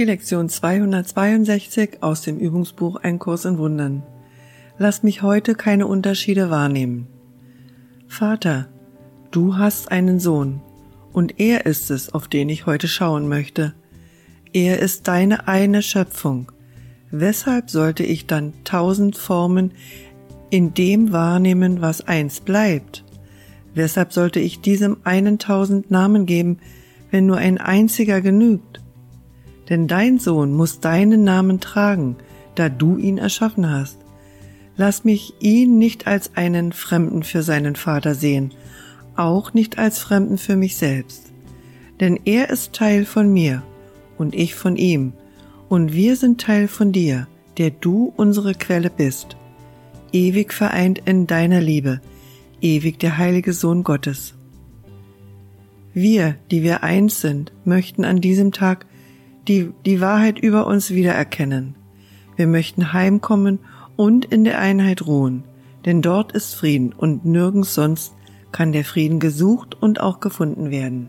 Die Lektion 262 aus dem Übungsbuch Ein Kurs in Wundern. Lass mich heute keine Unterschiede wahrnehmen. Vater, du hast einen Sohn, und er ist es, auf den ich heute schauen möchte. Er ist deine eine Schöpfung. Weshalb sollte ich dann tausend Formen in dem wahrnehmen, was eins bleibt? Weshalb sollte ich diesem einen tausend Namen geben, wenn nur ein einziger genügt? Denn dein Sohn muss deinen Namen tragen, da du ihn erschaffen hast. Lass mich ihn nicht als einen Fremden für seinen Vater sehen, auch nicht als Fremden für mich selbst. Denn er ist Teil von mir und ich von ihm, und wir sind Teil von dir, der du unsere Quelle bist, ewig vereint in deiner Liebe, ewig der heilige Sohn Gottes. Wir, die wir eins sind, möchten an diesem Tag die, die Wahrheit über uns wiedererkennen. Wir möchten heimkommen und in der Einheit ruhen, denn dort ist Frieden und nirgends sonst kann der Frieden gesucht und auch gefunden werden.